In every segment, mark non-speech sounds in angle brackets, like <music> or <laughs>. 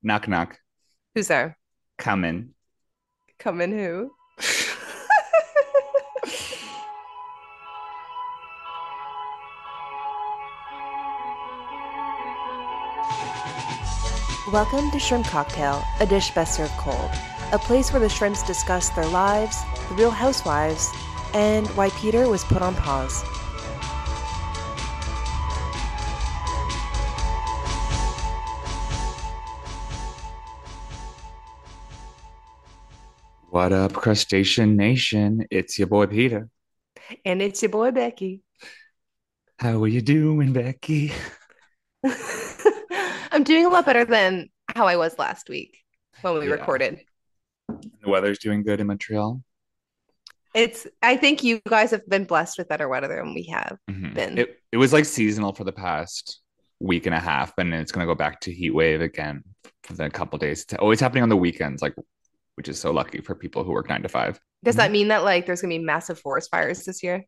Knock knock. Who's there? Coming. Coming who? Welcome to Shrimp Cocktail, a dish best served cold. A place where the shrimps discuss their lives, the real housewives, and why Peter was put on pause. What up, crustacean nation? It's your boy Peter. And it's your boy Becky. How are you doing, Becky? <laughs> I'm doing a lot better than how I was last week when we Yeah. recorded. The weather's doing good in Montreal. It's I think you guys have been blessed with better weather than we have. Mhm. Been. It it was like seasonal for the past week and a half, and it's gonna go back to heat wave again for the couple days. It's always happening on the weekends, like which is so lucky for people who work nine to five. Does that mm-hmm. mean that like there's gonna be massive forest fires this year?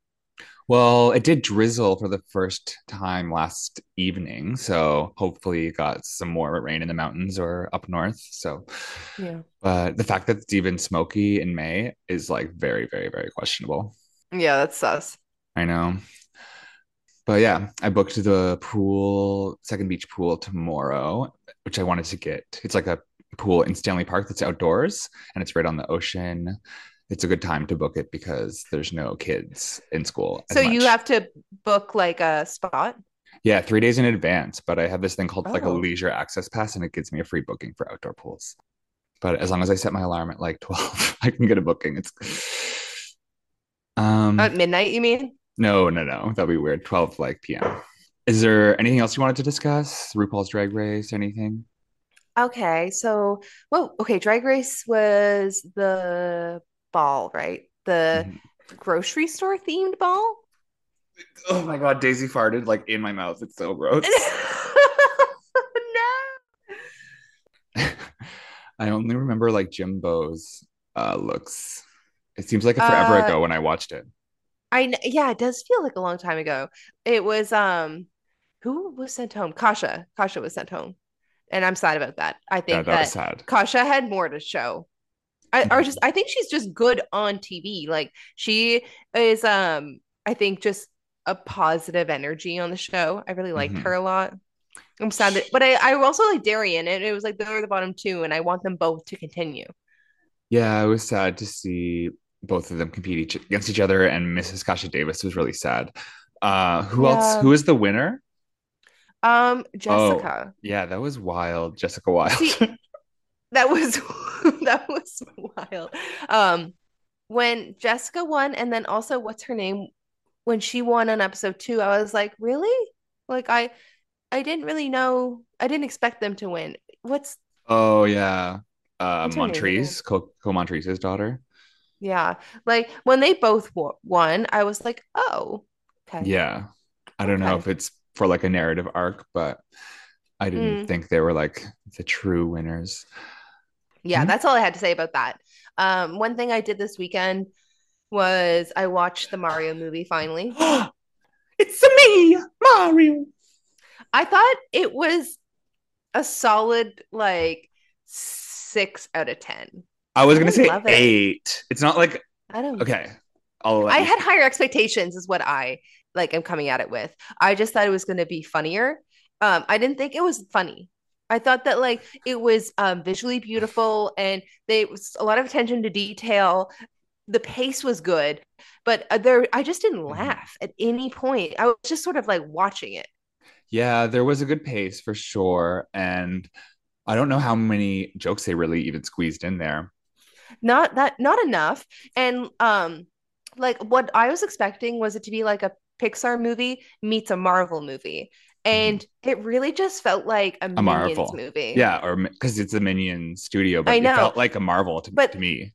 Well, it did drizzle for the first time last evening, so hopefully it got some more rain in the mountains or up north. So, Yeah. but the fact that it's even smoky in May is like very, very, very questionable. Yeah, that's sus. I know. But yeah, I booked the pool, second beach pool tomorrow, which I wanted to get. It's like a pool in Stanley Park that's outdoors and it's right on the ocean. It's a good time to book it because there's no kids in school. So you have to book like a spot. Yeah, three days in advance, but I have this thing called like a Oh. leisure access pass and it gives me a free booking for outdoor pools. But as long as I set my alarm at like <laughs> 12, I can get a booking. It's <sighs> um At midnight, you mean? no, no, no. That'd be weird. 12 like PM. Is there anything else you wanted to discuss? RuPaul's Drag Race, anything? Okay, so well, okay, Drag Race was the ball, right? The Mhm. grocery store themed ball. Oh my God, Daisy farted like in my mouth. It's so gross. <laughs> No. <laughs> I only remember like Jimbo's uh looks. It seems like a forever Uh, ago when I watched it. I yeah, it does feel like a long time ago. It was um who was sent home? Kasha. Kasha was sent home. And I'm sad about that. I Yeah, think that that sad. Kasha had more to show. I or just I think she's just good on TV. Like she is um I think just a positive energy on the show. I really liked Mhm. her a lot. I'm sad that but I, I also like Darienne and it was like they're the bottom two and I want them both to continue. Yeah, it was sad to see both of them compete each against each other, and Mrs. Kasha Davis was really sad. Uh, who else? Who is the winner? Um Oh, Jessica. yeah, that was wild. Jessica Wild. See, <laughs> that was <laughs> that was wild. Um, when Jessica won, and then also what's her name when she won on episode two, I was like, really? Like I I didn't really know. I didn't expect them to win. What's Oh yeah, uh, What's her name again? Montrese, Co Co Montrese's daughter. yeah, like when they both won, I was like, oh, okay, Yeah, I don't know if it's for like a narrative arc, but I didn't Mm. think they were like the true winners. yeah. Mhm. That's all I had to say about that. Um, one thing I did this weekend was I watched the Mario movie finally. <gasps> It's me, Mario. I thought it was a solid like six out of ten. I was I gonna say it. eight. It's not like I don't. okay. I'll I had higher expectations, is what I like. I'm coming at it with. I just thought it was going to be funnier. Um, I didn't think it was funny. I thought that like it was um, visually beautiful and there was a lot of attention to detail. The pace was good, but uh, there I just didn't Mhm. laugh at any point. I was just sort of like watching it. Yeah, there was a good pace for sure. And I don't know how many jokes they really even squeezed in there. not that not enough and um like what i was expecting was it to be like a pixar movie meets a marvel movie and it really just felt like a, Mm-hmm. A minions Marvel. movie Yeah, or because it's a Minion studio, but I it know. felt like a Marvel to, But- to me.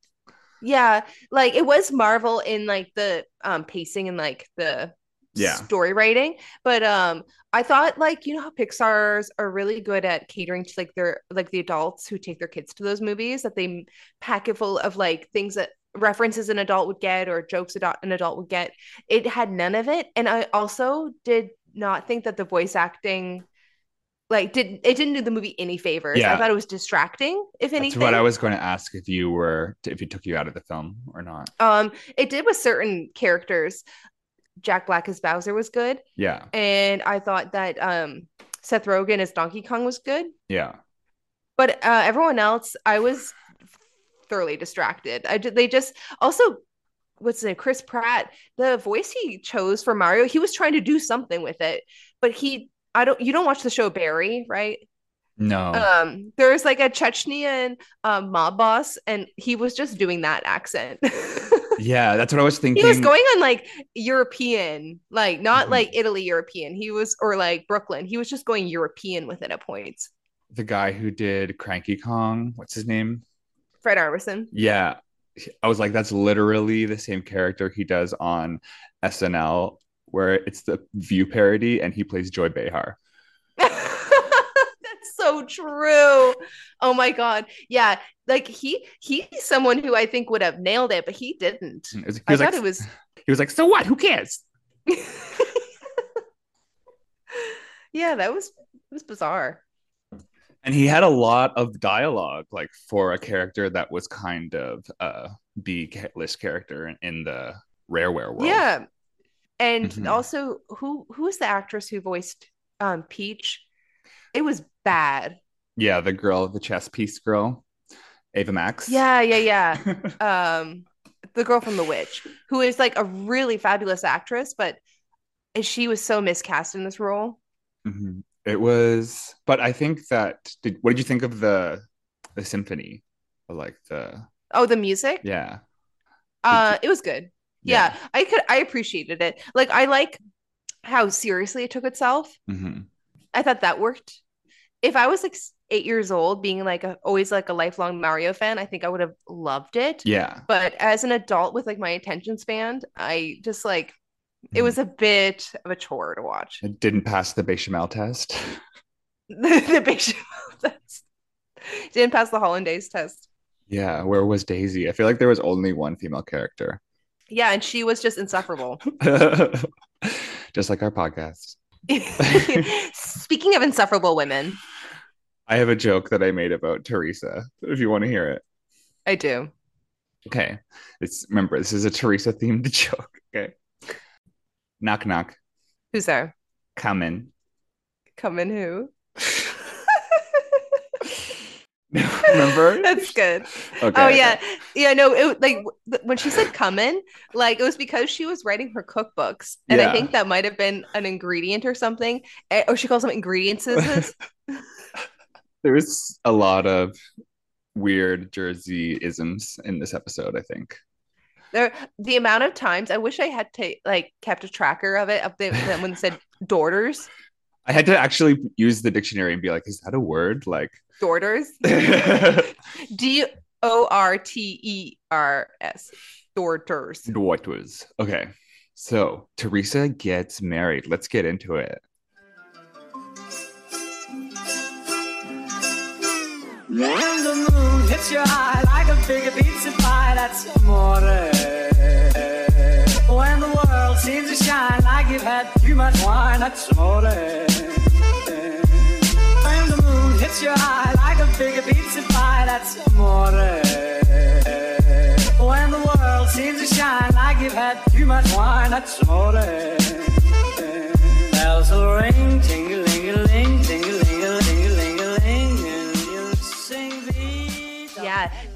yeah like it was marvel in like the um pacing and like the Yeah. story writing but um i thought like you know how pixar's are really good at catering to like their like the adults who take their kids to those movies that they pack it full of like things that references an adult would get or jokes an adult would get it had none of it and i also did not think that the voice acting like did it didn't do the movie any favors. Yeah. I thought it was distracting, if That's anything. what I was going to ask if you were if it took you out of the film or not. Um, it did with certain characters. Jack Black as Bowser was good, Yeah, and I thought that um Seth Rogen as Donkey Kong was good. yeah, But uh, everyone else, I was thoroughly distracted. I did. They just also what's name? Chris Pratt. The voice he chose for Mario, he was trying to do something with it, but he. I don't. You don't watch the show Barry, right? no, Um, there's like a Chechnyan um, mob boss, and he was just doing that accent. <laughs> yeah. That's what I was thinking. he was going on like European, like not Mhm. like Italy European. He was or like Brooklyn. He was just going European with it at points. the guy who did Cranky Kong. What's his name? Fred Armisen. Yeah, I was like, that's literally the same character he does on SNL, where it's the View parody, and he plays Joy Behar. <laughs> That's so true. Oh my god. Yeah, like he he's someone who I think would have nailed it, but he didn't. It was- he I thought like, it was he was like, so what? Who cares? <laughs> Yeah, that was it was bizarre. And he had a lot of dialogue, like for a character that was kind of a B list character in, in the Rareware world. Yeah. And Mhm. also who who was the actress who voiced um Peach? It was bad. yeah, the girl, the chess piece girl, Ava Max. Yeah, yeah, yeah. <laughs> um the girl from The Witch, who is like a really fabulous actress, but she was so miscast in this role. Mhm. It was, but I think that. Did what did you think of the the symphony? Or like the Oh, the music? yeah, Uh it was good. Yeah. Yeah, I could I appreciated it. Like I like how seriously it took itself. hmm I thought that worked. If I was like eight years old, being like a, always like a lifelong Mario fan, I think I would have loved it. yeah. But as an adult with like my attention span, I just like it was mm. a bit of a chore to watch. It didn't pass the bechamel test. <laughs> <laughs> the, the show test didn't pass the hollandaise test. Yeah, where was Daisy? I feel like there was only one female character, Yeah, and she was just insufferable. <laughs> just like our podcast. Speaking of insufferable women, I have a joke that I made about Teresa. If you want to hear it, I do. okay. It's remember this is a Teresa themed joke. Okay, knock knock, Who's there? come in. Come in who? <laughs> remember? <laughs> That's good. Okay. oh okay. yeah, yeah. No, it like when she said "come in," like it was because she was writing her cookbooks, and Yeah. I think that might have been an ingredient or something, Eh, or she calls them ingredients. <laughs> There was a lot of weird Jersey isms in this episode. I think. There, the amount of times I wish I had to like kept a tracker of it of the the- when it said <laughs> daughters, I had to actually use the dictionary and be like, "Is that a word?" Like, daughters, <laughs> <laughs> D O R T E R S, daughters. what was okay? So Teresa gets married. Let's get into it. When the moon hits your eye like a big pizza pie, that's amore. When the world seems to shine like you've had too much wine, that's amore. When the moon hits your eye like a big pizza pie, that's amore. When the world seems to shine like you've had too much wine, that's amore. Bells will ring, ting-a-ling-a-ling, ting-a-ling-a-ling-a-ling-a-ling,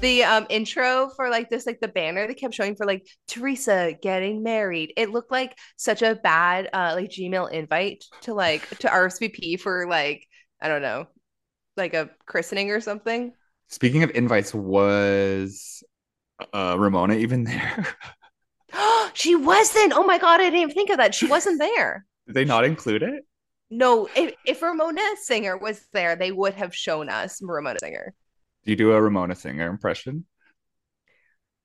the the um intro for like this, like the banner they kept showing for like Teresa getting married. It looked like such a bad uh like Gmail invite to like to RSVP for like I don't know, like a christening or something. Speaking of invites, was uh, Ramona even there? <gasps> she wasn't. Oh my god, I didn't even think of that. She wasn't there. Did they not include it? No, if, if Ramona Singer was there, they would have shown us Ramona Singer. Do you do a Ramona Singer impression?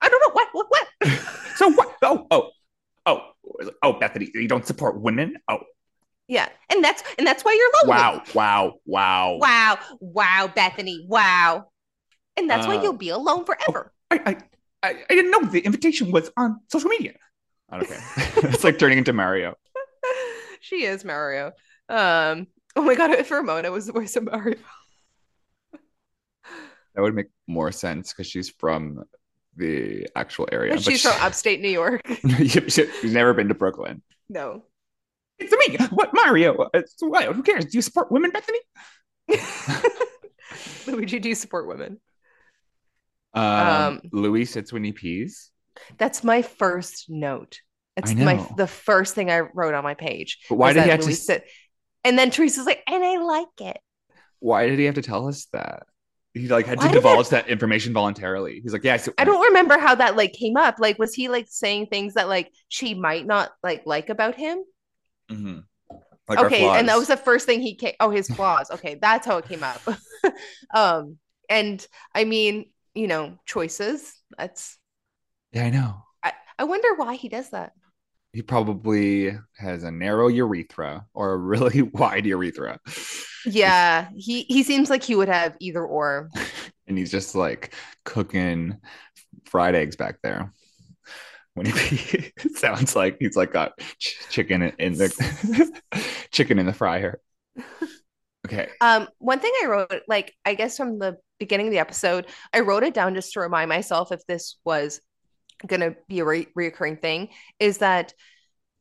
I don't know what what what. <laughs> So what? Oh, oh, oh, oh, Bethany, you don't support women? Oh, yeah, and that's and that's why you're lonely. wow, wow, wow. Wow, wow, Bethany, wow. And that's why Uh, you'll be alone forever. I, I, I, I didn't know the invitation was on social media. Okay, <laughs> <laughs> it's like turning into Mario. she is Mario. Um, Oh my god, if Ramona was the voice of Mario. That would make more sense because she's from the actual area. And she's she- from upstate New York. <laughs> She's never been to Brooklyn. No. It's me. What Mario? It's, what, who cares? Do you support women, Bethany? <laughs> Luigi, do you support women? Um, Um, Louis sits when he pees. That's my first note. It's my the first thing I wrote on my page. But why did he have to? Sit- And then Teresa's like, and I like it. Why did he have to tell us that? He like had Why to did divulge that information voluntarily. He's like, yeah, I, I don't remember how that like came up. Like, was he like saying things that like she might not like like about him? Mhm. Like our okay, and that flaws. was the first thing he came. Oh, his flaws. Okay, that's how it came up. <laughs> um, and I mean, you know, choices. That's. yeah, I know. I I wonder why he does that. He probably has a narrow urethra or a really <laughs> wide urethra. Yeah, he he seems like he would have either or. <laughs> and he's just like cooking fried eggs back there. When he <laughs> it sounds like he's like got ch- chicken in- in the chicken in the fryer. Okay. Um, one thing I wrote, like I guess from the beginning of the episode, I wrote it down just to remind myself if this was gonna be a re- reoccurring thing, is that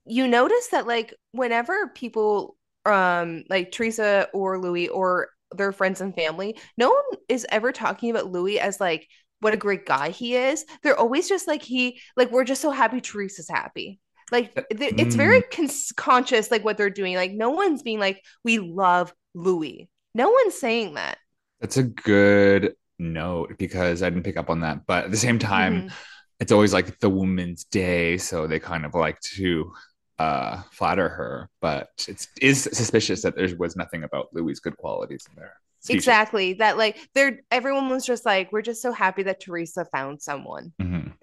you notice that like whenever people um like Teresa or Louis or their friends and family, no one is ever talking about Louis as like what a great guy he is. They're always just like he like we're just so happy Teresa's happy. Like th- it's very cons- conscious like what they're doing. Like no one's being like we love Louis. No one's saying that. That's a good note because I didn't pick up on that. But at the same time, Mhm. It's always like the woman's day, so they kind of like to uh flatter her. But it is suspicious that there was nothing about Louis' good qualities in there. speeches. Exactly. That like they're everyone was just like, we're just so happy that Teresa found someone. Mhm.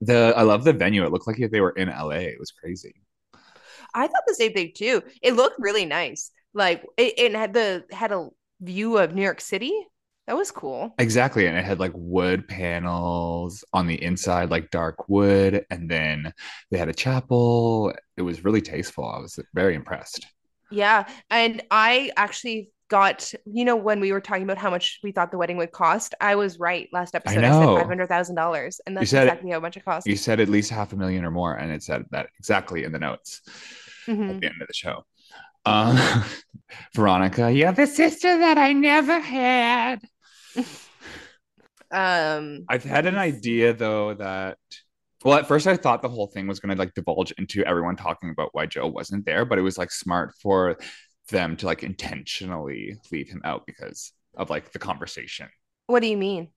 The I love the venue. It looked like they were in LA. It was crazy. I thought the same thing too. It looked really nice. Like it, it had the had a view of New York City. That was cool. Exactly. And it had like wood panels on the inside, like dark wood. And then they had a chapel. It was really tasteful. I was very impressed. Yeah. And I actually got, you know, when we were talking about how much we thought the wedding would cost, I was right last episode. I, know. said five hundred thousand dollars. And that's said exactly how much it cost. You said at least half a million or more, and it said that exactly in the notes Mhm. at the end of the show. Um, <laughs> Veronica, you're the sister that I never had. <laughs> Um I've had an idea though that well, at first I thought the whole thing was gonna like divulge into everyone talking about why Joe wasn't there, but it was like smart for them to like intentionally leave him out because of like the conversation. what do you mean?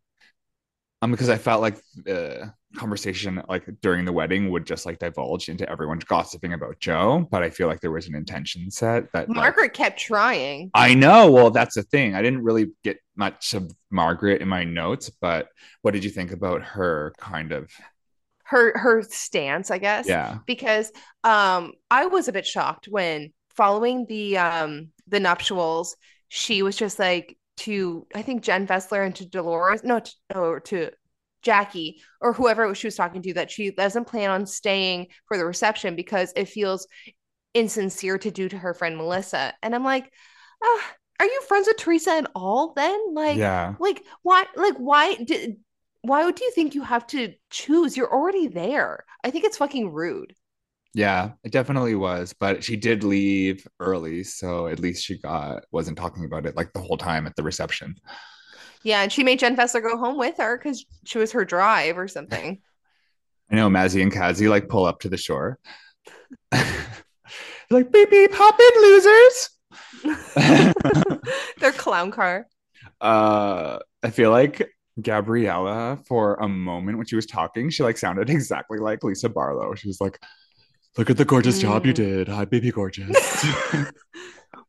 Um, because I felt like the conversation like during the wedding would just like divulge into everyone gossiping about Joe, but I feel like there was an intention set that like, Margaret kept trying. I know. Well, that's the thing. I didn't really get much of Margaret in my notes, but what did you think about her kind of Her her stance, I guess. yeah. because um I was a bit shocked when following the um the nuptials she was just like to I think Jen Fessler and to Dolores no to, or to Jackie or whoever she was talking to that she doesn't plan on staying for the reception because it feels insincere to do to her friend Melissa. And I'm like ah, are you friends with Teresa at all then? Like yeah. like why like why did why do you think you have to choose? You're already there. I think it's fucking rude Yeah, it definitely was, but she did leave early, so at least she got wasn't talking about it like the whole time at the reception. Yeah, and she made Jen Fessler go home with her because she was her drive or something. <laughs> I know Mazzy and Kazi like pull up to the shore. <laughs> like beep beep hop in losers. <laughs> Their clown car. uh I feel like Gabriella for a moment when she was talking, she like sounded exactly like Lisa Barlow. She was like, "Look at the gorgeous job you Mm. did. Hi, baby gorgeous." <laughs>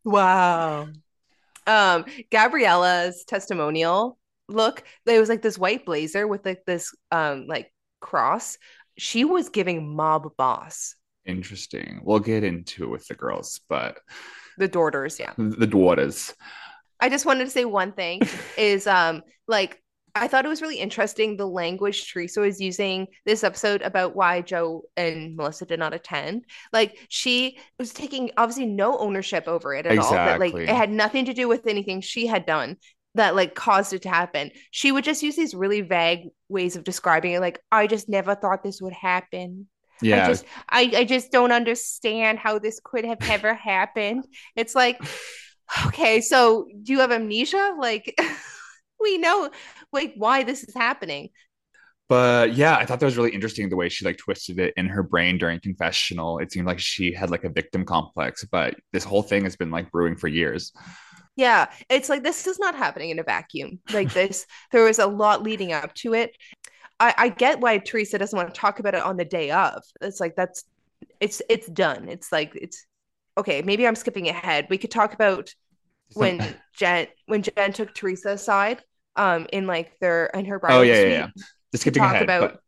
Wow. Um, Gabriella's testimonial look, there was like this white blazer with like this um like cross. She was giving mob boss. Interesting. We'll get into it with the girls, but The daughters, yeah. the daughters. I just wanted to say one thing <laughs> is um like I thought it was really interesting the language Teresa was using this episode about why Joe and Melissa did not attend. Like she was taking obviously no ownership over it at all. That like it had nothing to do with anything she had done that like caused it to happen. She would just use these really vague ways of describing it, like I just never thought this would happen. Yeah. I just I, I just don't understand how this could have ever happened. It's like, <sighs> okay, so do you have amnesia? Like <laughs> we know like why this is happening. But yeah, I thought that was really interesting the way she like twisted it in her brain during confessional. It seemed like she had like a victim complex, but this whole thing has been like brewing for years. Yeah, it's like this is not happening in a vacuum. Like <laughs> this, there was a lot leading up to it. I, I get why Teresa doesn't want to talk about it on the day of. It's like that's it's it's done. It's like it's okay. Maybe I'm skipping ahead. We could talk about <laughs> when Jen when Jen took Teresa aside, um, in like their in her bridal Oh yeah, yeah, suite. yeah. Just skipping talk ahead, about-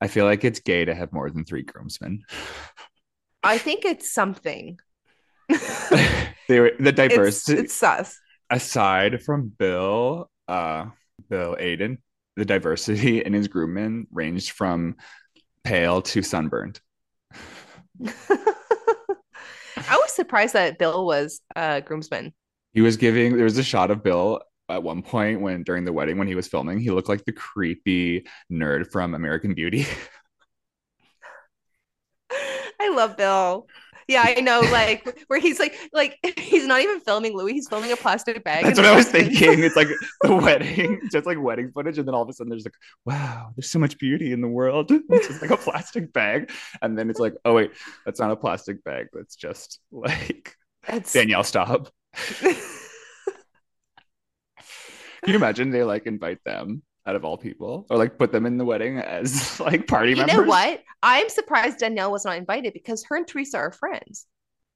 I feel like it's gay to have more than three groomsmen. I think it's something. <laughs> they were the it's, diversity it's sus. aside from Bill, uh, Bill Aydin, the diversity in his groommen ranged from pale to sunburned. <laughs> I was surprised that Bill was a groomsman. He was giving there was a shot of Bill at one point when during the wedding when he was filming, he looked like the creepy nerd from American Beauty. <laughs> I love Bill. Yeah, I know. Like where he's like, like <laughs> he's not even filming Louis. He's filming a plastic bag. That's what I was thinking. It's like <laughs> the wedding, just like wedding footage, and then all of a sudden there's like, wow, there's so much beauty in the world. It's just like a plastic bag, and then it's like, oh wait, that's not a plastic bag. That's just like That's Danielle, stop. Can you imagine they like invite them out of all people, or like put them in the wedding as <laughs> like party you members? You know what? I'm surprised Danielle was not invited because her and Teresa are friends.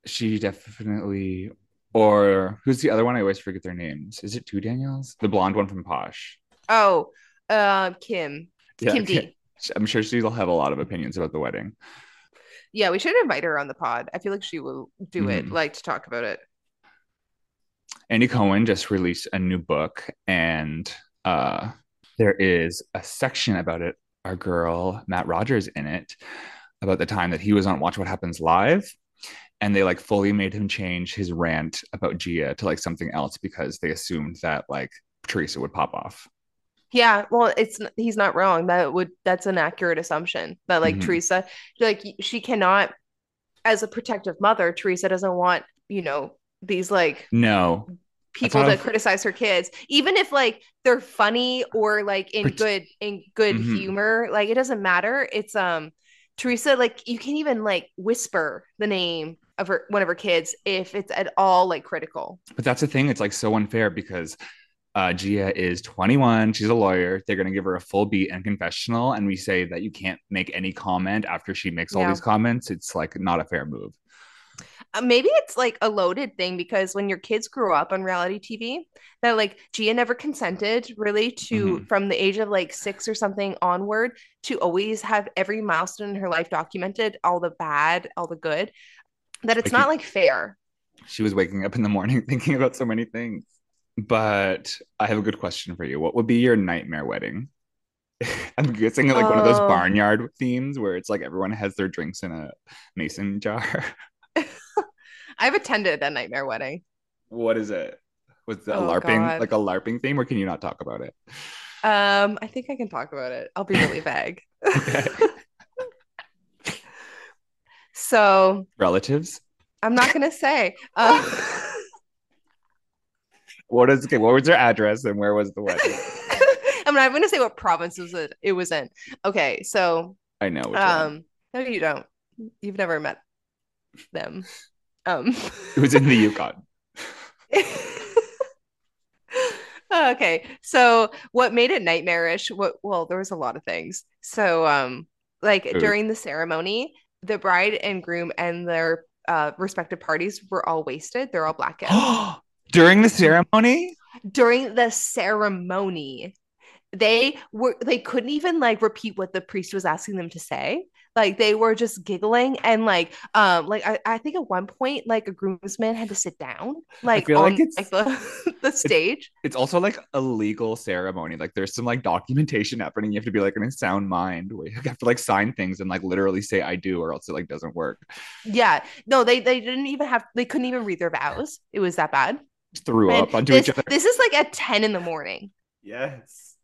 She definitely. Or who's the other one? I always forget their names. Is it two Danielles? The blonde one from Posh. Oh, uh, Kim. Yeah, Kim D. I'm sure she'll have a lot of opinions about the wedding. Yeah, we should invite her on the pod. I feel like she will do it, Mhm. like to talk about it. Andy Cohen just released a new book, and uh, there is a section about it. Our girl Matt Rogers in it about the time that he was on Watch What Happens Live, and they like fully made him change his rant about Gia to like something else because they assumed that like Teresa would pop off. Yeah, well, it's he's not wrong. That would that's an accurate assumption. That like Mhm. Teresa, like she cannot, as a protective mother, Teresa doesn't want you know these like No, people a- criticize her kids, even if like they're funny or like in Pret- good in good Mhm. humor. Like it doesn't matter. It's um Teresa. Like you can't even like whisper the name of her one of her kids if it's at all like critical. But that's the thing. It's like so unfair because uh, Gia is 21. She's a lawyer. They're going to give her a full beat and confessional. And we say that you can't make any comment after she makes all these comments. It's like not a fair move. Uh, maybe it's like a loaded thing because when your kids grew up on reality TV, that like Gia never consented really to Mhm. from the age of like six or something onward to always have every milestone in her life documented, all the bad, all the good. That it's Like not you- like fair. She was waking up in the morning <laughs> thinking about so many things. But I have a good question for you. What would be your nightmare wedding? <laughs> I'm guessing like one of those Oh. barnyard themes where it's like everyone has their drinks in a mason jar. <laughs> I've attended a nightmare wedding. what is it? Was it a Oh, LARPing, God. like a LARPing theme, or can you not talk about it? Um, I think I can talk about it. I'll be really <laughs> vague. <laughs> So Relatives? I'm not gonna say. Um, <laughs> What is okay? What was their address and where was the wedding? I'm not gonna say what province was it, it was in. Okay, so I know. Which one. um, no, you don't. You've never met them. Um, It was in the Yukon. <laughs> okay, so what made it nightmarish? What? Well, there was a lot of things. So, um, like Food. during the ceremony, the bride and groom and their uh, respective parties were all wasted. They're all blackout. <gasps> During the ceremony? during the ceremony they were they couldn't even like repeat what the priest was asking them to say like they were just giggling and like um like I, I think at one point like a groomsman had to sit down like on like it's- like the, <laughs> the stage. It's also like a legal ceremony. Like there's some like documentation happening. You have to be like in a sound mind where you <laughs> have to like sign things and like literally say I do or else it like doesn't work. Yeah. No, they they didn't even have they couldn't even read their vows. It was that bad. Just threw And up onto this, each other. this is like at 10 in the morning. Yes.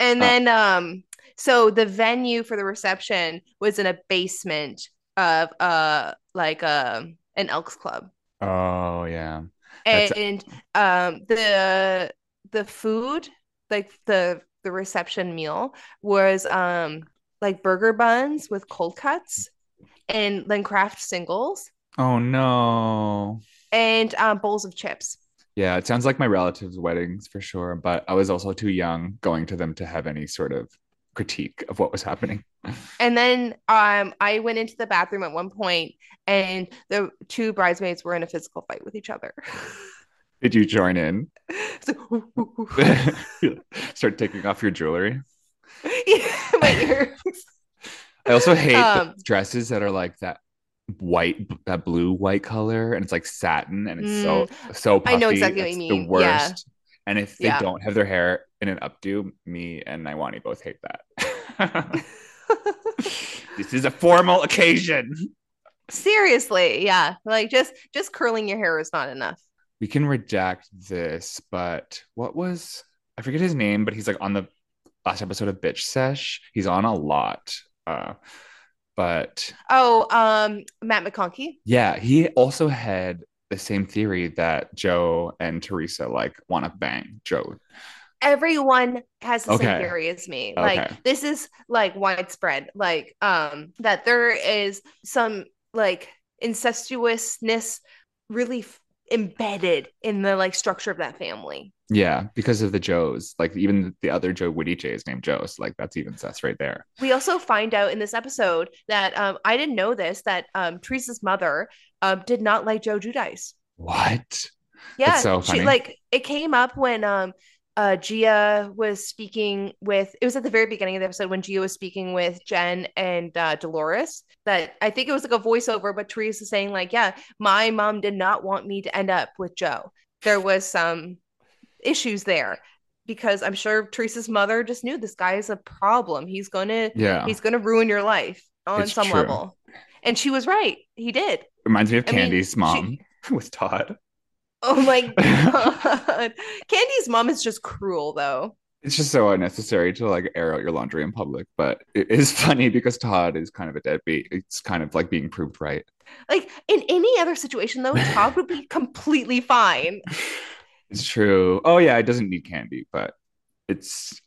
And Uh, then um so the venue for the reception was in a basement of uh like um an Elks Club. Oh yeah. That's- And um the the food, like the the reception meal was um like burger buns with cold cuts and then craft singles Oh no. and um bowls of chips. Yeah, it sounds like my relatives' weddings for sure, but I was also too young going to them to have any sort of critique of what was happening. <laughs> And then um I went into the bathroom at one point and the two bridesmaids were in a physical fight with each other. <laughs> Did you join in? So- <laughs> Start taking off your jewelry. yeah, my ears. I also hate the Um, dresses that are like that white, that blue white color, and it's like satin, and it's so so puffy. Mm. I know exactly what It's you The mean. Yeah. worst. And if they Yeah. don't have their hair in an updo, me and Naiwani both hate that. <laughs> this is a formal occasion. Seriously, yeah. Like just just curling your hair is not enough. We can redact this, but what was I forget his name, but he's like on the last episode of Bitch Sesh. He's on a lot. Uh, but Oh, um, Matt McConkey. Yeah, he also had the same theory that Joe and Teresa like want to bang Joe. Everyone has the same theory as me. Okay. Like this is like widespread. Like um that there is some like incestuousness really f- embedded in the like structure of that family. Yeah, because of the Joes. Like even the other Joe Woody J is named Joe. So like that's even sus right there. We also find out in this episode that um I didn't know this that um Teresa's mother um did not like Joe Giudice. What? Yeah, so she like it came up when um uh Gia was speaking with it was at the very beginning of the episode when Gia was speaking with Jen and uh Dolores that I think it was like a voiceover but Teresa saying like yeah my mom did not want me to end up with Joe there was some issues there because I'm sure Teresa's mother just knew this guy is a problem he's gonna Yeah. he's gonna ruin your life on It's some true. level and she was right he did Reminds me of I mean, Kandi's she- mom <laughs> with Todd. Oh my <laughs> god Kandi's mom is just cruel though It's just so unnecessary to like air out your laundry in public, but it is funny because Todd is kind of a deadbeat. It's kind of like being proved right. Like in any other situation, though, Todd would be completely fine. <laughs> It's true. Oh yeah, it doesn't need candy, but it's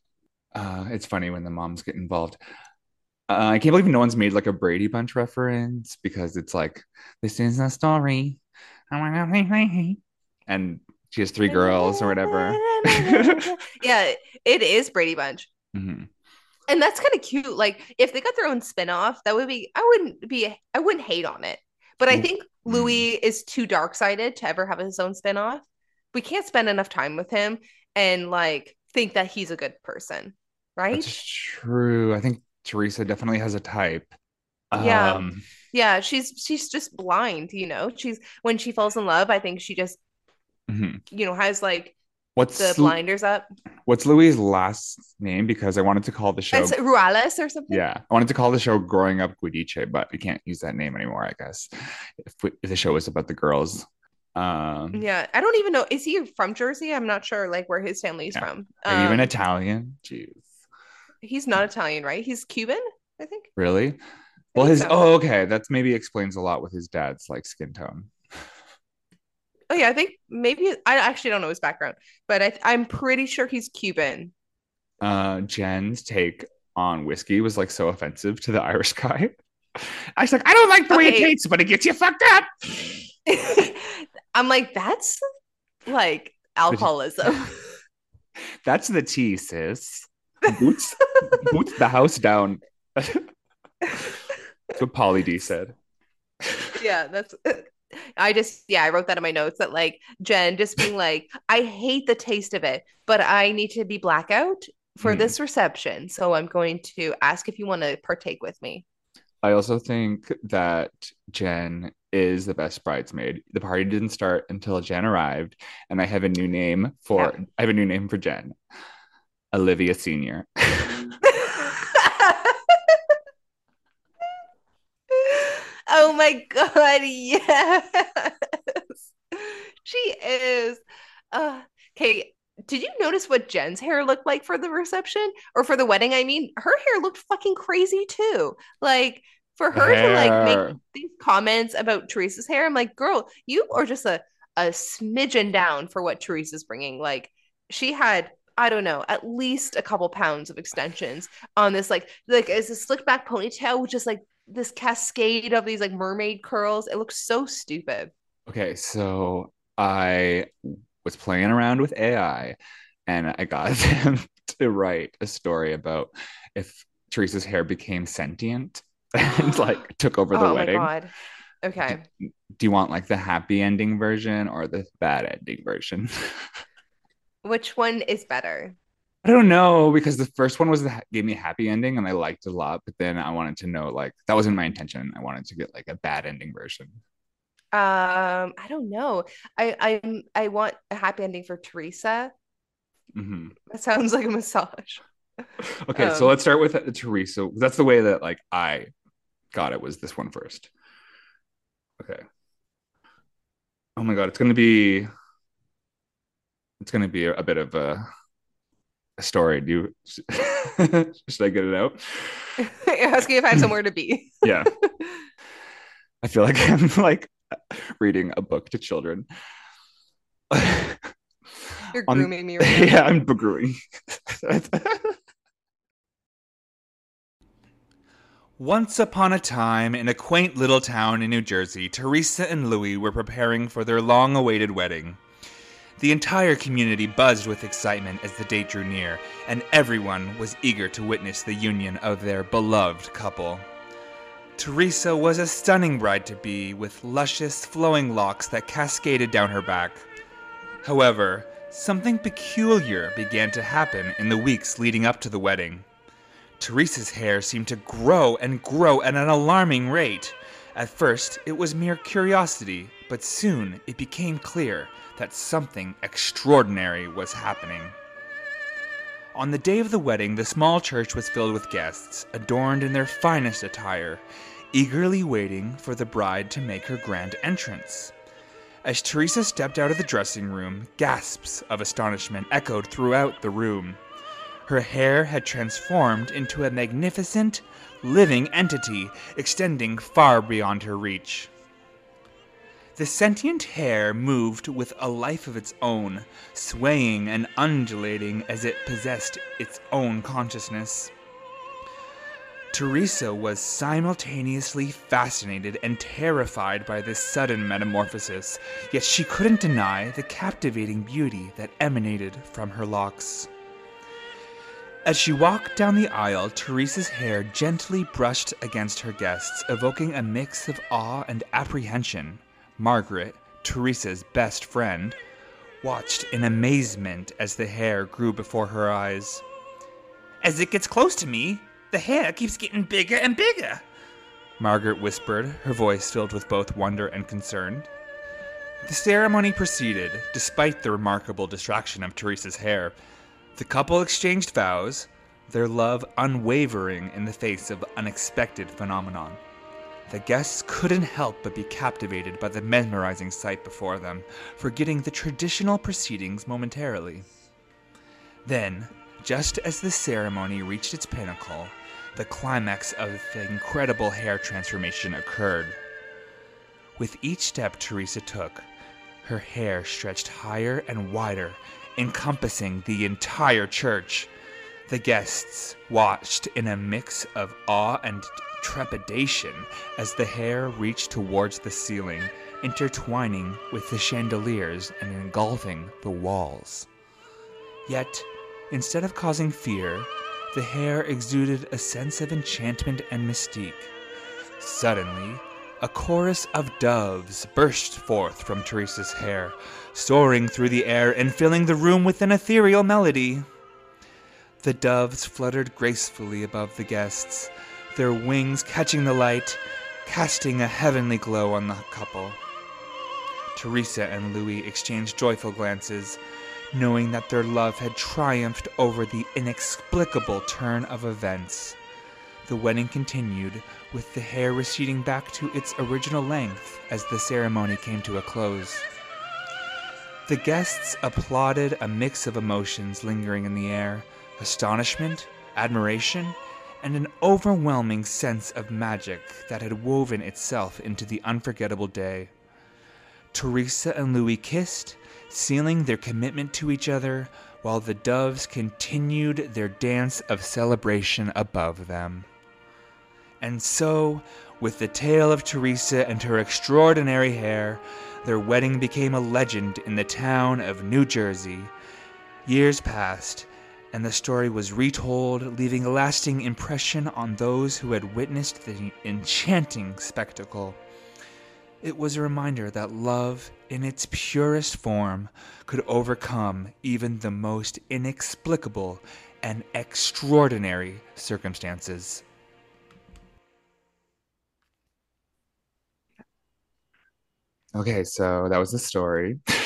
uh it's funny when the moms get involved. Uh, I can't believe no one's made like a Brady Bunch reference because it's like this is a story. And she has three girls or whatever. <laughs> yeah, it is Brady Bunch. Mhm. And that's kind of cute. Like if they got their own spin-off, that would be I wouldn't be I wouldn't hate on it. But I Mm. think Louis is too dark-sided to ever have his own spin-off. We can't spend enough time with him and like think that he's a good person, right? That's true. I think Teresa definitely has a type. Yeah. Um, Yeah, she's she's just blind, you know. She's when she falls in love, I think she just, mhm. you know, has like What's the blinders up. what's Louis' last name? Because I wanted to call the show. It's Ruelas or something. Yeah, I wanted to call the show "Growing Up Giudice," but we can't use that name anymore. I guess if, we, if the show is about the girls. Um, Yeah, I don't even know. Is he from Jersey? I'm not sure, like where his family's Yeah. from. are you even Um, Italian? Jeez, he's not Italian, right? He's Cuban, I think. really? Well, think his so. oh, okay, that's maybe explains a lot with his dad's like skin tone. Oh yeah, I think maybe I actually don't know his background, but I, I'm pretty sure he's Cuban. Uh, Jen's take on whiskey was like so offensive to the Irish guy. I was like, I don't like the way it tastes, but it gets you fucked up. <laughs> I'm like, that's like alcoholism. <laughs> That's the tea, sis. Boots, boots the house down. <laughs> That's what Pauly D said. yeah, that's I just yeah, I wrote that in my notes that like Jen just being like, I hate the taste of it, but I need to be blackout for Hmm. this reception. So I'm going to ask if you want to partake with me. I also think that Jen is the best bridesmaid. The party didn't start until Jen arrived, and I have a new name for Yeah. I have a new name for Jen. Olivia Senior. <laughs> oh my god, yes. She is. Uh, okay, did you notice what Jen's hair looked like for the reception or for the wedding? I mean, her hair looked fucking crazy too. Like for her to like make these comments about Teresa's hair, I'm like, girl, you are just a a smidgen down for what Teresa's bringing. Like she had I don't know, at least a couple pounds of extensions on this like like it's a slick back ponytail which is like this cascade of these like mermaid curls. It looks so stupid. Okay, so I was playing around with AI and I got <laughs> them to write a story about if Teresa's hair became sentient <laughs> and <gasps> like took over the oh wedding. Oh my god. Okay. Do you want like the happy ending version or the bad ending version? <laughs> Which one is better? I don't know because the first one was the, gave me a happy ending and I liked it a lot, but then I wanted to know like that wasn't my intention. I wanted to get like a bad ending version. Um, I don't know. I I'm I want a happy ending for Teresa. Mhm. That sounds like a massage. <laughs> Okay, so Um, let's start with uh, Teresa. That's the way that like I got it was this one first. Okay. Oh my God, it's gonna be it's gonna be a, a bit of a story. Do you <laughs> should I get it out? <laughs> Asking if I have somewhere to be. <laughs> Yeah. I feel like I'm like reading a book to children. You're On- grooming me right now. yeah, I'm brewing. Once upon a time, in a quaint little town in New Jersey, Teresa and Louis were preparing for their long awaited wedding. The entire community buzzed with excitement as the date drew near, and everyone was eager to witness the union of their beloved couple. Teresa was a stunning bride to be, with luscious, flowing locks that cascaded down her back. However, something peculiar began to happen in the weeks leading up to the wedding. Teresa's hair seemed to grow and grow at an alarming rate. At first, it was mere curiosity, but soon it became clear that something extraordinary was happening. On the day of the wedding, the small church was filled with guests, adorned in their finest attire, eagerly waiting for the bride to make her grand entrance. As Teresa stepped out of the dressing room, gasps of astonishment echoed throughout the room. Her hair had transformed into a magnificent, living entity extending far beyond her reach. The sentient hair moved with a life of its own, swaying and undulating as it possessed its own consciousness. Teresa was simultaneously fascinated and terrified by this sudden metamorphosis, yet she couldn't deny the captivating beauty that emanated from her locks. As she walked down the aisle, Teresa's hair gently brushed against her guests, evoking a mix of awe and apprehension. Margaret, Teresa's best friend, watched in amazement as the hair grew before her eyes. As it gets close to me, the hair keeps getting bigger and bigger, Margaret whispered, her voice filled with both wonder and concern. The ceremony proceeded, despite the remarkable distraction of Teresa's hair. The couple exchanged vows, their love unwavering in the face of unexpected phenomenon. The guests couldn't help but be captivated by the mesmerizing sight before them, forgetting the traditional proceedings momentarily. Then, just as the ceremony reached its pinnacle, the climax of the incredible hair transformation occurred. With each step Teresa took, her hair stretched higher and wider, encompassing the entire church. The guests watched in a mix of awe and trepidation as the hair reached towards the ceiling, intertwining with the chandeliers and engulfing the walls. Yet, instead of causing fear, the hair exuded a sense of enchantment and mystique. Suddenly, a chorus of doves burst forth from Teresa's hair, soaring through the air and filling the room with an ethereal melody. The doves fluttered gracefully above the guests, their wings catching the light, casting a heavenly glow on the couple. Teresa and Louis exchanged joyful glances, knowing that their love had triumphed over the inexplicable turn of events. The wedding continued, with the hair receding back to its original length as the ceremony came to a close. The guests applauded a mix of emotions lingering in the air astonishment, admiration, and an overwhelming sense of magic that had woven itself into the unforgettable day. Teresa and Louis kissed, sealing their commitment to each other, while the doves continued their dance of celebration above them. And so, with the tale of Teresa and her extraordinary hair, their wedding became a legend in the town of New Jersey. Years passed, and the story was retold, leaving a lasting impression on those who had witnessed the enchanting spectacle. It was a reminder that love, in its purest form, could overcome even the most inexplicable and extraordinary circumstances. Okay, so that was the story. <laughs>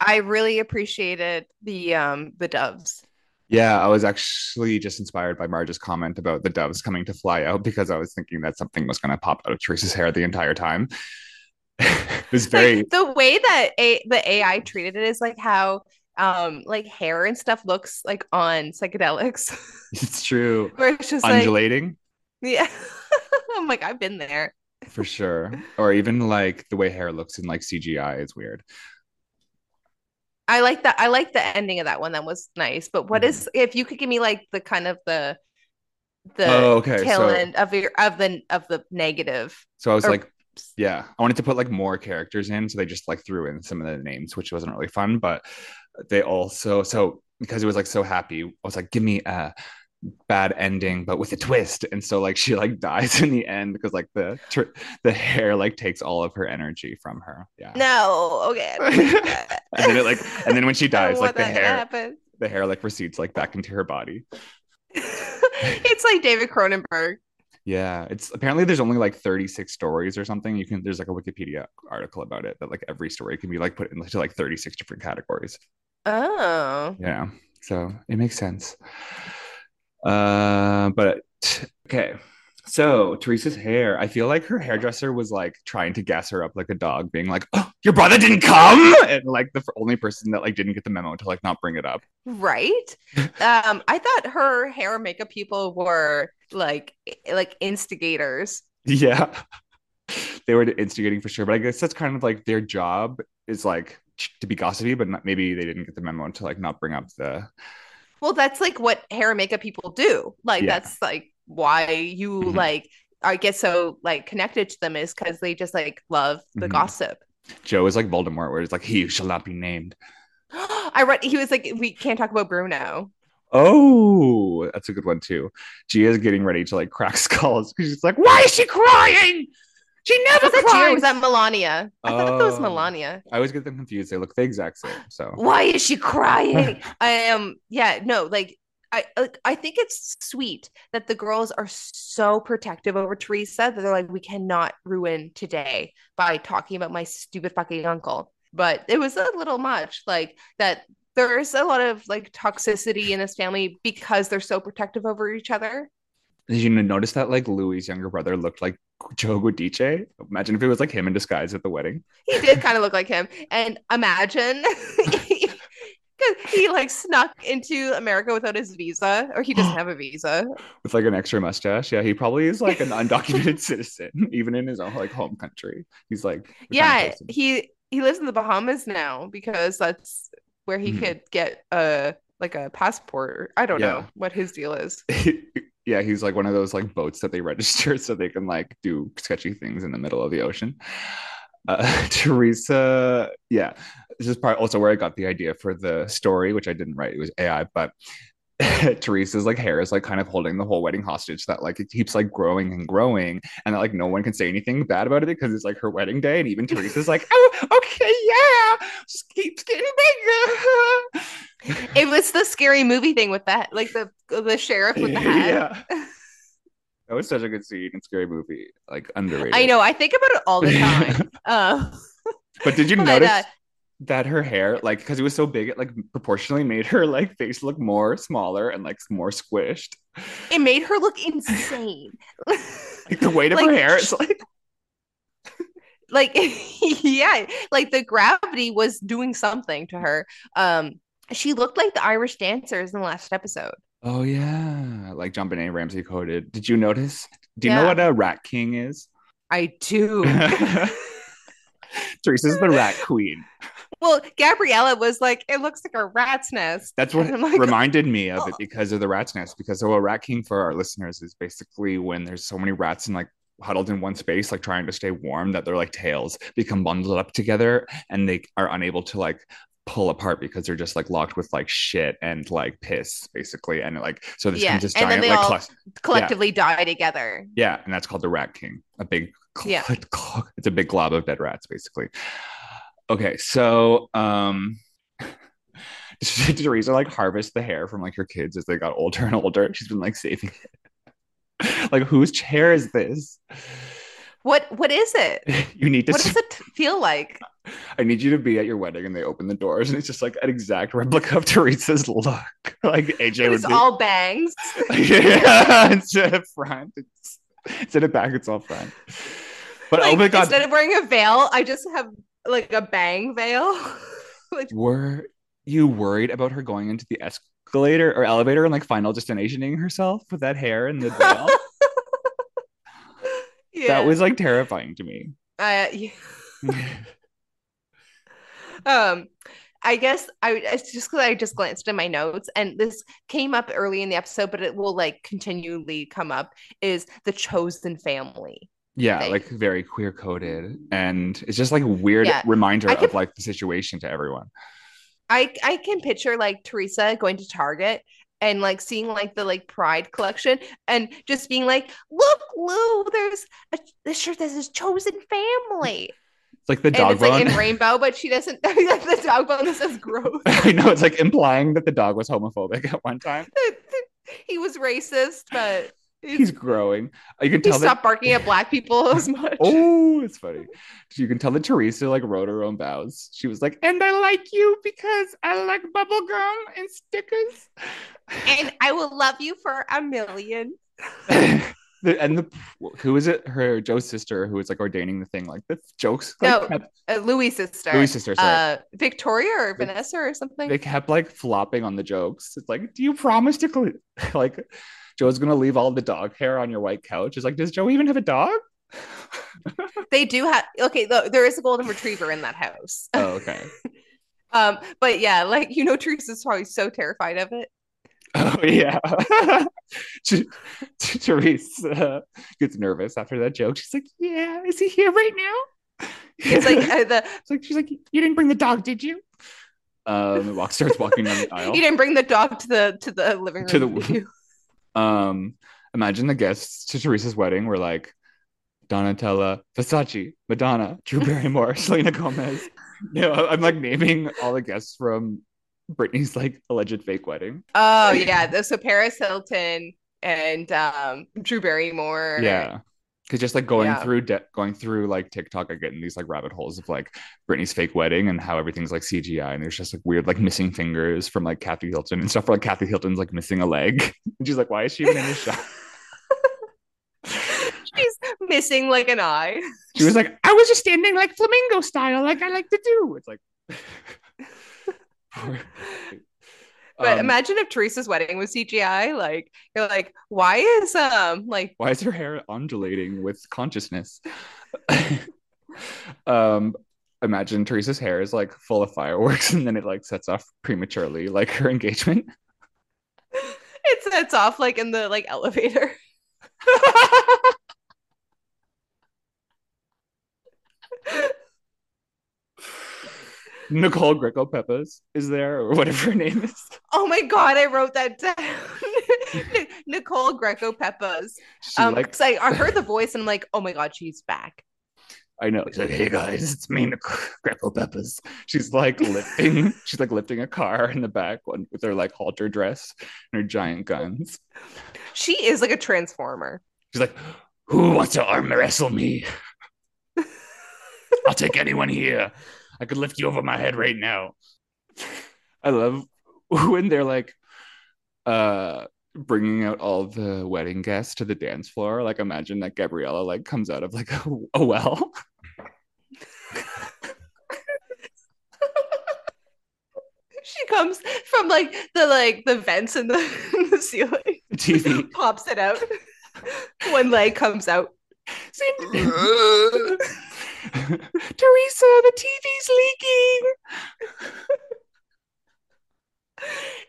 I really appreciated the um the doves. Yeah, I was actually just inspired by Marge's comment about the doves coming to fly out because I was thinking that something was going to pop out of Teresa's hair the entire time. <laughs> it was very Like, the way that a the AI treated it is like how um like hair and stuff looks like on psychedelics. <laughs> it's true. Where it's just like Undulating yeah. <laughs> I'm like I've been there. for sure. Or even like the way hair looks in like CGI is weird. I like that. I like the ending of that one. That was nice. But what is if you could give me like the kind of the the Mm-hmm. Oh, okay, tail so- end of your of the of the negative? So I was Or- like, yeah, I wanted to put like more characters in, so they just like threw in some of the names, which wasn't really fun. But they also so because it was like so happy, I was like, give me a bad ending, but with a twist. And so like she like <laughs> dies in the end because like the tr- the hair like takes all of her energy from her. Yeah. No, okay. I don't like that. <laughs> And then it like and then when she <laughs> dies, like the hair happen. the hair like recedes like back into her body. it's like David Cronenberg. Yeah, it's apparently there's only like 36 stories or something. You can there's like a Wikipedia article about it that like every story can be like put into like 36 different categories. Oh, Yeah, so it makes sense. Uh, but okay. So Teresa's hair, I feel like her hairdresser was like trying to gas her up like a dog, being like, "Oh, your brother didn't come," and like the only person that like didn't get the memo to like not bring it up. right. <laughs> Um, I thought her hair and makeup people were like like instigators. Yeah, they were instigating for sure, but I guess that's kind of like their job is like to be gossipy, but not, maybe they didn't get the memo to like not bring up the Well, that's like what hair and makeup people do. Like Yeah. that's like why you Mhm. like I get so like connected to them is because they just like love the Mhm. gossip. Joe is like Voldemort, where it's like he shall not be named. <gasps> I read he was like, we can't talk about Bruno. Oh, that's a good one too. Gia's getting ready to like crack <laughs> skulls because she's like, "Why is she crying? She never Was that Gia cries." was that Milania? I thought that was Oh. Milania. I always get them confused. They look the exact same. So Why is she crying? <laughs> I am yeah, no, like I like, I think it's sweet that the girls are so protective over Teresa that they're like, we cannot ruin today by talking about my stupid fucking uncle. But it was a little much, like that. There's a lot of like toxicity in this family because they're so protective over each other. did you notice that like Louis' younger brother looked like Joe Giudice? Imagine if it was like him in disguise at the wedding. He did kind of look like him, and imagine. <laughs> Because he like snuck into America without his visa, or he doesn't <gasps> have a visa. with like an extra mustache. Yeah, he probably is like an <laughs> undocumented citizen, even in his own like home country. He's like, the kind of yeah he he lives in the bahamas now because that's where he Mhm. could get a like a passport i don't Yeah. know what his deal is <laughs> yeah, he's like one of those like boats that they <laughs> register so they can like do sketchy things in the middle of the ocean. Uh, <laughs> Teresa, yeah, this is part also where I got the idea for the story, which I didn't write. It was AI, but <laughs> Teresa's like hair is like kind of holding the whole wedding hostage. That like it keeps like growing and growing, and that like no one can say anything bad about it because it's like her wedding day, and even Teresa's like, oh, okay, yeah, just keeps getting bigger. It was the scary movie thing with that like the the sheriff with the hat Yeah. <laughs> That was such a good scene in Scary Movie. Like underrated. I know. I think about it all the <laughs> time. um, But did you But, notice uh, that her hair, like, because it was so big, it like proportionally made her like face look more smaller and like more squished. it made her look insane. Like the weight of her hair, it's like <laughs> like yeah like the gravity was doing something to her um she looked like the irish dancers in the last episode oh yeah, like JonBenét Ramsey coded. Did you notice? Do you know what a rat king is? i do <laughs> Teresa's the rat queen. well gabriella was like it looks like a rat's nest That's what like, reminded me of it "Oh." because of the rat's nest. Because so a rat king for our listeners is basically when there's so many rats and like huddled in one space, like trying to stay warm, that their like tails become bundled up together and they are unable to like pull apart because they're just like locked with like shit and like piss basically and like so there's Yeah, this and then they like all- clus- collectively die together. Yeah and that's called the rat king a big Yeah. <laughs> it's a big glob of dead rats basically. Okay so um <laughs> did Teresa like harvest the hair from like her kids as they got older and older? She's been like saving it. <laughs> Like whose chair is this what what is it? <laughs> You need to what does it feel like? I need you to be at your wedding and they open the doors and it's just like an exact replica of <laughs> Teresa's look. <laughs> Like AJ it was would be all bangs. Yeah instead of front. It's, instead of back it's all front. But oh like, oh my god. instead of wearing a veil i just have like a bang veil. Like were you worried about her going into the escalator or elevator and like final destinationing herself with that hair and the veil? Yeah That was like terrifying to me. uh, yeah. <laughs> <laughs> um i guess i it's just because i just glanced at my notes and this came up early in the episode but it will like continually come up is the chosen family yeah, thing. like very queer coded. And it's just like a weird Yeah. reminder I of like the situation to everyone. i i can picture like teresa going to target and like seeing like the like pride collection and just being like look lou there's a this shirt that says chosen family It's like the and dog it's like bone. in rainbow but she doesn't Like <laughs> the dog bone that says gross. <laughs> I know it's like implying that the dog was homophobic at one time. <laughs> he was racist but He's growing. You can he tell that stopped barking at black people <laughs> as much. Oh, it's funny. You can tell that Teresa like wrote her own vows. She was like, and I like you because I like bubblegum and stickers. And I will love you for a million. <laughs> the, and the who is it? Her Joe's sister who was like ordaining the thing. Like the jokes. No, Like, kept, Uh, Louis' sister. Louis' sister. Sorry. Uh, Victoria or They- Vanessa or something. they kept like flopping on the jokes. It's like, do you promise to <laughs> like Joe's gonna leave all the dog hair on your white couch? It's like, does Joe even have a dog? <laughs> they do have okay. Though there is a golden retriever in that house. <laughs> oh, okay. <laughs> Um, but yeah, like you know, Teresa's probably so terrified of it. Oh yeah. T- T- Therese uh, gets nervous after that joke. She's like, "Yeah, is he here right now?" It's like uh, the It's like she's like, "You didn't bring the dog, did you?" Um, the walk starts walking down the aisle. you didn't bring the dog to the to the living room. To the-? Um, imagine the guests to Teresa's wedding were like Donatella, Versace, Madonna, Drew Barrymore, <laughs> Selena Gomez. You know, I'm like naming all the guests from Britney's like alleged fake wedding. Oh yeah, so Paris Hilton and um, Drew Barrymore. Yeah. Cause just like going Yeah. through de- going through like TikTok, I get in these like rabbit holes of like Britney's fake wedding and how everything's like CGI and there's just like weird like missing fingers from like Kathy Hilton and stuff. Where, like Kathy Hilton's like missing a leg. <laughs> and she's like, why is she even in this shot? <laughs> She's missing like an eye. <laughs> She was like, I was just standing like flamingo style, like I like to do. It's like, But Um, imagine if Teresa's wedding was CGI. Like you're like, why is um like why is her hair undulating with consciousness? <laughs> um, imagine Teresa's hair is like full of fireworks, <laughs> and then it like sets off prematurely, like her engagement. <laughs> it sets off like in the like elevator? Nicole Greco Peppers is there, or whatever her name is. Oh my god, I wrote that down. <laughs> Nicole Greco Peppas. She Um, like, I, I heard the voice and I'm like, oh my god, she's back. I know. She's like, hey guys, it's me, Nicole Greco Peppers. She's like lifting, <laughs> she's like lifting a car in the back with her like halter dress and her giant guns. She is like a transformer. She's like, "Who wants to arm wrestle me? <laughs> I'll take anyone here. I could lift you over my head right now." <laughs> I love <laughs> when they're like, uh, bringing out all the wedding guests to the dance floor. Like, imagine that Gabriella like comes out of like a, <laughs> a well. She comes from like the like the vents in the, in the ceiling, TV. pops it out. One leg comes out. Teresa, the TV's leaking.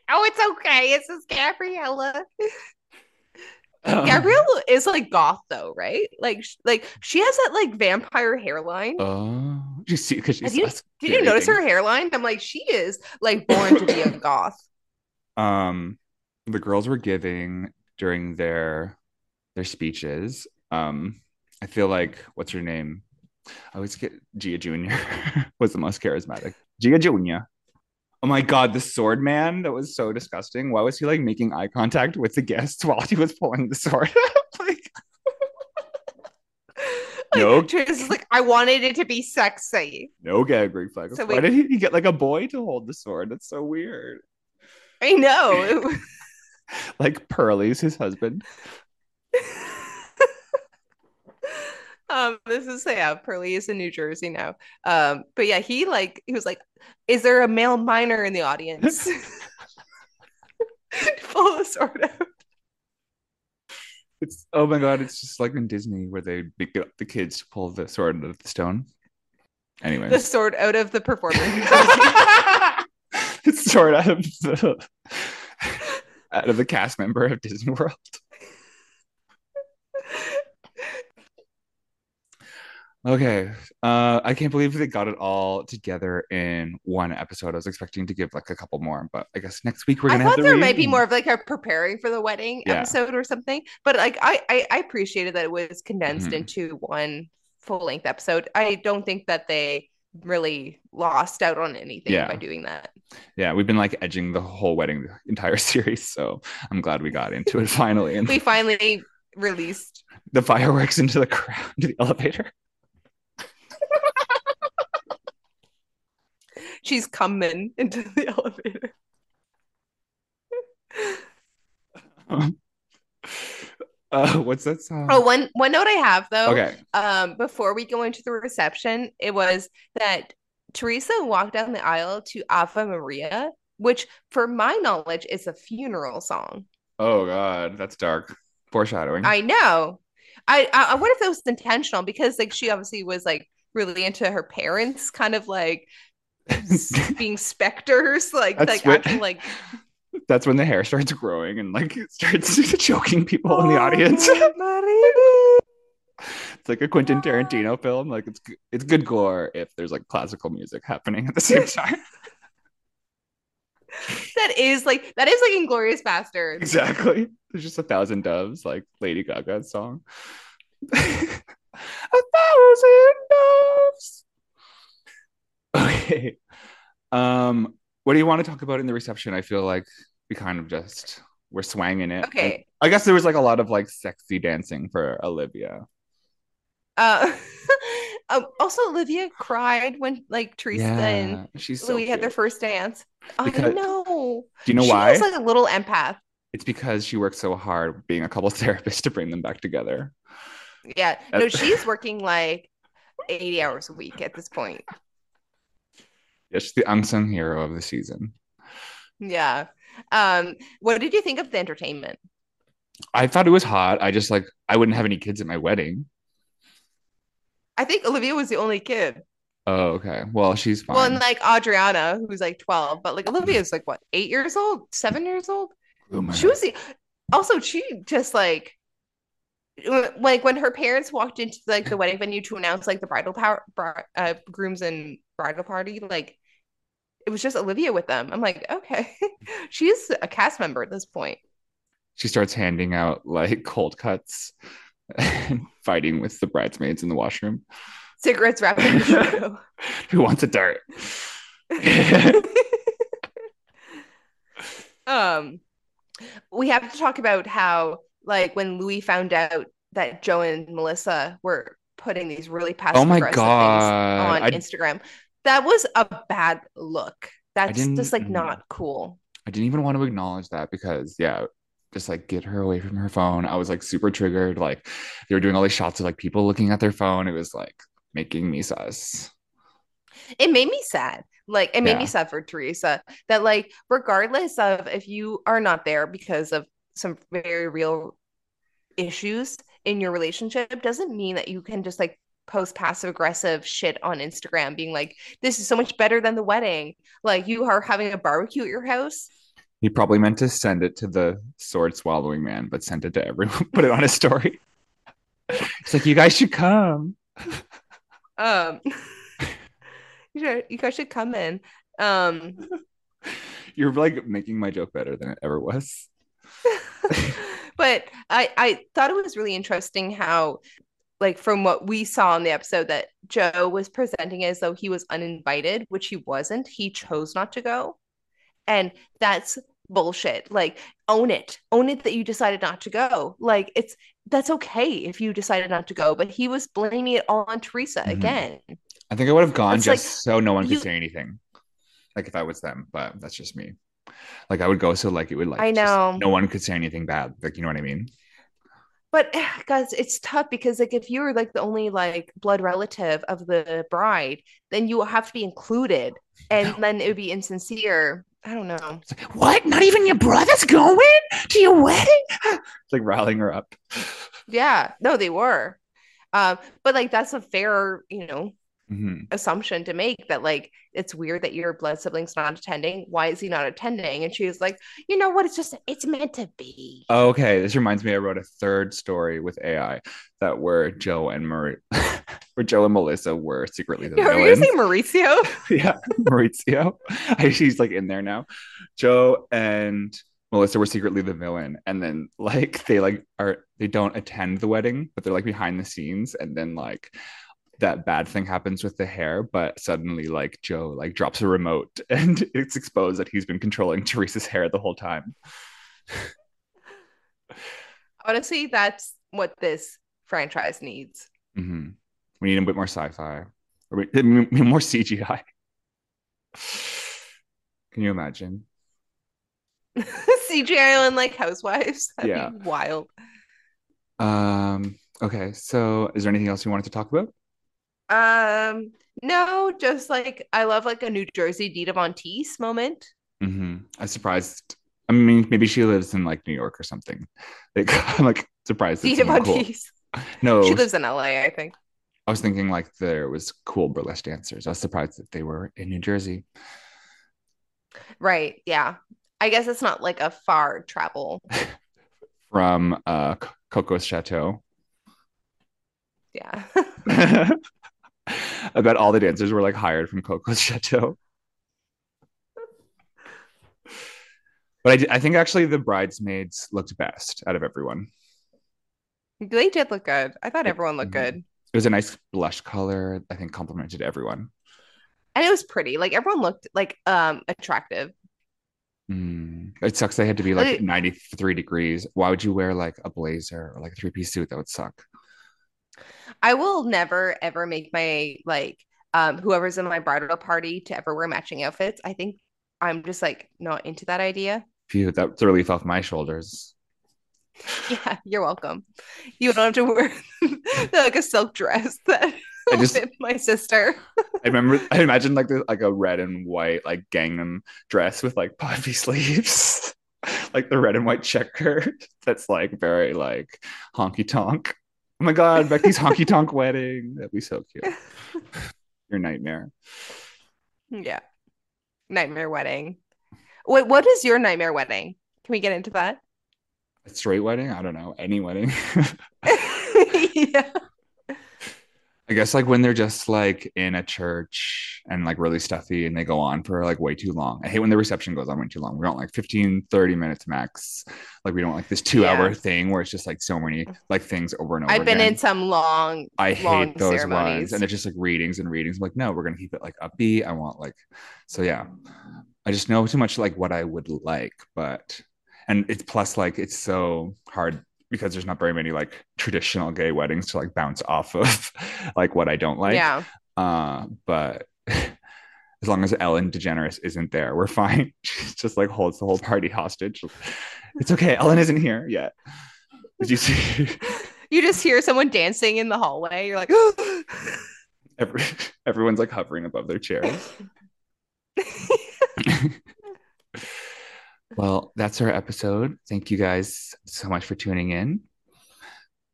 Oh, it's okay. It's is Gabriella. Um, Gabriella is like goth though, right? Like, sh- like she has that like vampire hairline. Oh, you see, because she's Did you, did you notice her hairline? I'm like, she is like born to be a <coughs> goth. um the girls were giving during their their speeches um i feel like what's her name i always get gia junior <laughs> was the most charismatic. Gia junior. Oh my god the sword man that was so disgusting. Why was he like making eye contact with the guests <laughs> while he was pulling the sword <laughs> like Like, No. Is like, I wanted it to be sexy. no gag reflex So why wait- did he, he get like a boy to hold the sword? That's so weird. I know. like pearlie's his husband um, this is yeah, Pearly is in New Jersey now. Um, but yeah, he like he was like, Is there a male minor in the audience? <laughs> <laughs> Pull the sword out. It's oh my god, it's just like in Disney where they pick up the kids to pull the sword out of the stone. Anyway, the sword out of the performer. <laughs> the sword out of the out of the cast member of Disney World. Okay, uh, I can't believe they got it all together in one episode. I was expecting to give like a couple more, but I guess next week we're gonna have thought the there might be more of like a preparing for the wedding Yeah. episode or something. But like I, I I appreciated that it was condensed Mhm. into one full length episode. I don't think that they really lost out on anything Yeah. by doing that. Yeah, we've been like edging the whole wedding the entire <laughs> series, so I'm glad we got into it finally. And We finally released the fireworks into the crowd, to <laughs> the elevator. She's coming into the <laughs> elevator. <laughs> uh, what's that song? Oh, one one note I have though. okay. Um, before we go into the reception, it was that Teresa walked down the aisle to Ave Maria, which, for my knowledge, is a funeral song. Oh God, that's dark. Foreshadowing. I know. I I I wonder if that was intentional because like she obviously was like really into her parents, kind of like <laughs> being specters, like That's like acting like <laughs> that's when the hair starts growing and like starts <laughs> choking people in the Oh, audience. It's like a Quentin Tarantino film. Like it's it's good gore if there's like classical music happening at the same time. that is like that is like Inglourious Basterds. exactly. There's just a thousand doves, like Lady Gaga's song. a thousand doves. <laughs> Okay. Um, what do you want to talk about in the reception? I feel like we kind of just we're swanging it. Okay. I guess there was like a lot of like sexy dancing for Olivia. Uh, <laughs> um, also, Olivia cried when like Teresa and she's so Louis had their first dance. I know. Do you know she why? was like a little empath. it's because she worked so hard being a couple <laughs> therapist to bring them back together. Yeah. No, she's working like 80 hours a week at this point. Yeah, she's the unsung hero of the season. Yeah. Um, what did you think of the entertainment? I thought it was hot. I just like I wouldn't have any kids at my wedding. I think Olivia was the only kid. Oh, okay. Well, she's fine. Well, and like Audriana, who's like 12, but like Olivia's like what, eight years old, seven years old? Boomer. She was the also she just like like when her parents walked into like the wedding venue to announce like the bridal power bri- uh, grooms and bridal party like it was just Olivia with them. I'm like, okay, <laughs> she's a cast member at this point. she starts handing out like cold cuts and <laughs> fighting with the bridesmaids in the washroom. Cigarettes wrapped in. <laughs> Who wants a dart? um, we have to talk about how like when Louis found out that Joe and Melissa were putting these really passive Oh my aggressive God. things on I- Instagram. That was a bad look. That's just like not cool. I didn't even want to acknowledge that because yeah, just like get her away from her phone. I was like super triggered. Like they were doing all these shots of like people looking at their phone. It was like making me sus. It made me sad. Like it made Yeah. me sad for Teresa that like regardless of if you are not there because of some very real issues in your relationship doesn't mean that you can just like post passive aggressive shit on Instagram being like this is so much better than the wedding. Like you are having a barbecue at your house. He probably meant to send it to the sword swallowing man, but sent it to everyone, <laughs> put it on his story. It's like you guys should come. Um <laughs> you, should, you guys should come in. Um <laughs> You're like making my joke better than it ever was. but I I thought it was really interesting how like from what we saw in the episode that Joe was presenting as though he was uninvited, which he wasn't. He chose not to go. And that's bullshit. Like own it. Own it that you decided not to go. Like it's that's okay if you decided not to go, but he was blaming it all on Teresa Mhm. again. I think I would have gone It's just like, so no one could you- say anything. Like if I was them, but that's just me. Like I would go so like it would like I just- know. no one could say anything bad. Like you know what I mean? But guys, it's tough because like if you're like the only like blood relative of the bride, then you will have to be included, and then it would be insincere. I don't know. It's like, what? Not even your brother's going to your wedding? <gasps> it's like riling her up. Yeah, no, they were. Um, but like that's a fair, you know, Mhm. assumption to make that like it's weird that your blood sibling's not attending. Why is he not attending? And she was like, you know what? It's just it's meant to be. Okay, this reminds me. I wrote a third story with AI that where Joe and Marie, <laughs> where Joe and Melissa were secretly the villain. <laughs> Are you villains. saying Mauricio? <laughs> yeah, Maurizio. I, she's like in there now. Joe and Melissa were secretly the villain, and then like they like are they don't attend the wedding, but they're like behind the scenes, and then like that bad thing happens with the hair, but suddenly like Joe like drops a remote, <laughs> and it's exposed that he's been controlling <laughs> Teresa's hair the whole time. <laughs> Honestly, that's what this franchise needs. hmm We need a bit more sci-fi, or we, more CGI. <sighs> Can you imagine? CGI on like housewives. That'd Yeah. be wild. Um. Okay. So, is there anything else you wanted to talk about? Um, no, just like I love like a New Jersey Dita Von Teese moment. hmm I'm surprised. I mean, maybe she lives in like New York or something. <laughs> Like, I'm like surprised. Dita Von cool. Teese. <laughs> No, She lives in LA, I think. I was thinking like there was cool burlesque dancers. I was surprised that they were in New Jersey. Right. Yeah. I guess it's not like a far travel. <laughs> from uh, Coco's Chateau. Yeah. <laughs> I bet all the dancers were like hired from Coco's Chateau. But I think actually the bridesmaids looked best out of everyone. they did look good. I thought everyone looked Mhm. good. It was a nice blush color. I think complimented everyone. And it was pretty. Like everyone looked like um attractive. Mm. It sucks they had to be like Like- 93 degrees. Why would you wear like a blazer or like a three piece suit? That would suck. I will never ever make my like um whoever's in my bridal party to ever wear matching outfits. I think I'm just like not into that idea. Phew, that's a relief off my shoulders. <laughs> Yeah, you're welcome. You don't have to wear <laughs> like a silk dress <laughs> that I just- my sister. I remember, I imagine like the, like a red and white like gingham dress with like puffy sleeves, like the red and white checker. That's like very like honky tonk. Oh my god, Becky's honky tonk <laughs> wedding. That'd be so cute. <laughs> Your nightmare. Yeah. Nightmare wedding. Wait, what is your nightmare wedding? Can we get into that? A straight wedding? I don't know. Any wedding. <laughs> yeah. I guess like when they're just like in a church and like really stuffy and they go on for like way too long. I hate when the reception goes on way too long. We don't like 15, 30 minutes max. Like we don't like this two hour thing where it's just like so many like things over and over I've been again. in some long I long hate those ceremonies. ones. And it's just like readings and readings. I'm like, no, we're gonna keep it like upbeat. I want like so yeah. I just know too much like what I would like, but and it's plus like it's so hard because there's not very many like traditional gay weddings to like bounce off of <laughs> like what I don't like. yeah. Uh, but <laughs> as long as Ellen DeGeneres isn't there, we're fine. <laughs> She just like holds the whole party hostage. It's okay. Ellen isn't here yet. Did you see? You just hear someone dancing in the hallway. You're like, <gasps> Every, everyone's like hovering above their chairs. Well, that's our episode. Thank you guys so much for tuning in.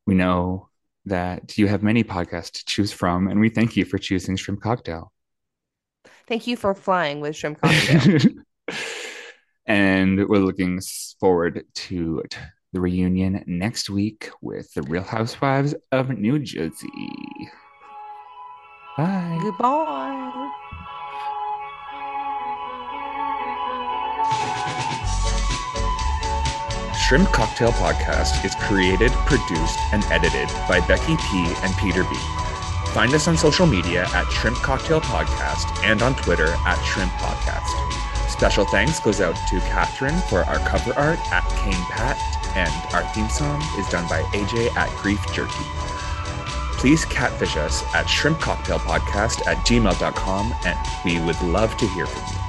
We know that you have many podcasts to choose from, and we thank you for choosing Shrimp Cocktail. thank you for flying with shrimp cocktail. <laughs> and we're looking forward to the reunion next week with the Real Housewives of New Jersey. Bye. Goodbye. Shrimp Cocktail Podcast is created, produced, and edited by Becky P. and Peter B. Find us on social media at Shrimp Cocktail Podcast and on Twitter at Shrimp Podcast. Special thanks goes out to Catherine for our cover art at Kane Pat, and our theme song is done by AJ at Grief Jerky. Please catfish us at Shrimp Cocktail Podcast at gmail.com, and we would love to hear from you.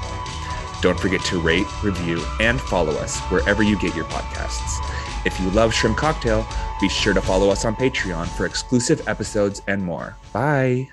Don't forget to rate, review, and follow us wherever you get your podcasts. If you love Shrimp Cocktail, be sure to follow us on Patreon for exclusive episodes and more. Bye.